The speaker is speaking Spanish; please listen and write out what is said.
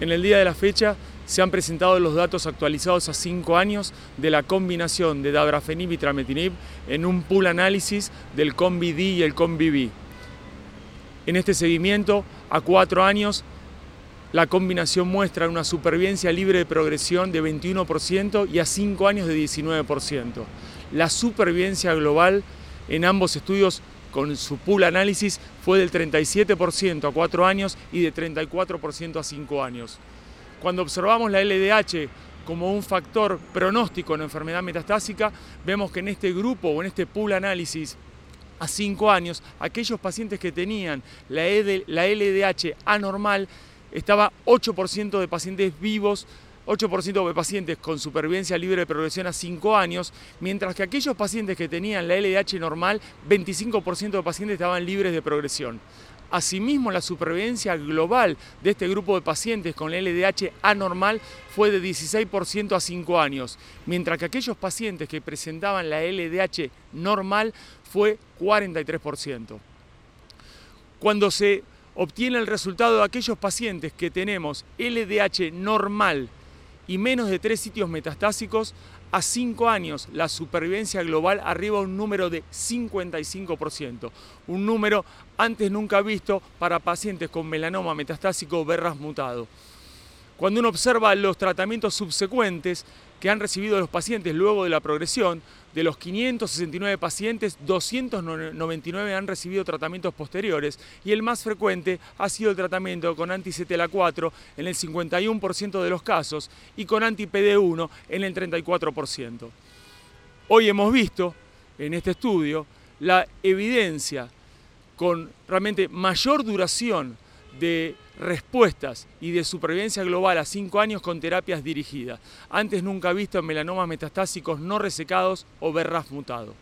En el día de la fecha se han presentado los datos actualizados a 5 años de la combinación de dabrafenib y trametinib en un pool análisis del COMBI-D y el COMBI-B. En este seguimiento, a 4 años, la combinación muestra una supervivencia libre de progresión de 21% y a 5 años de 19%. La supervivencia global en ambos estudios con su pool análisis fue del 37% a 4 años y de 34% a 5 años. Cuando observamos la LDH como un factor pronóstico en enfermedad metastásica, vemos que en este grupo o en este pool análisis a 5 años, aquellos pacientes que tenían la, LDH anormal, estaba 8% de pacientes vivos 8% de pacientes con supervivencia libre de progresión a 5 años, mientras que aquellos pacientes que tenían la LDH normal, 25% de pacientes estaban libres de progresión. Asimismo, la supervivencia global de este grupo de pacientes con LDH anormal fue de 16% a 5 años, mientras que aquellos pacientes que presentaban la LDH normal fue 43%. Cuando se obtiene el resultado de aquellos pacientes que tenemos LDH normal y menos de tres sitios metastásicos, a cinco años la supervivencia global arriba a un número de 55%, un número antes nunca visto para pacientes con melanoma metastásico berras mutado. Cuando uno observa los tratamientos subsecuentes que han recibido los pacientes luego de la progresión, de los 569 pacientes, 299 han recibido tratamientos posteriores y el más frecuente ha sido el tratamiento con anti-CTLA4 en el 51% de los casos y con anti-PD1 en el 34%. Hoy hemos visto en este estudio la evidencia con realmente mayor duración de respuestas y de supervivencia global a 5 años con terapias dirigidas, antes nunca visto en melanomas metastásicos no resecados o BRAF mutado.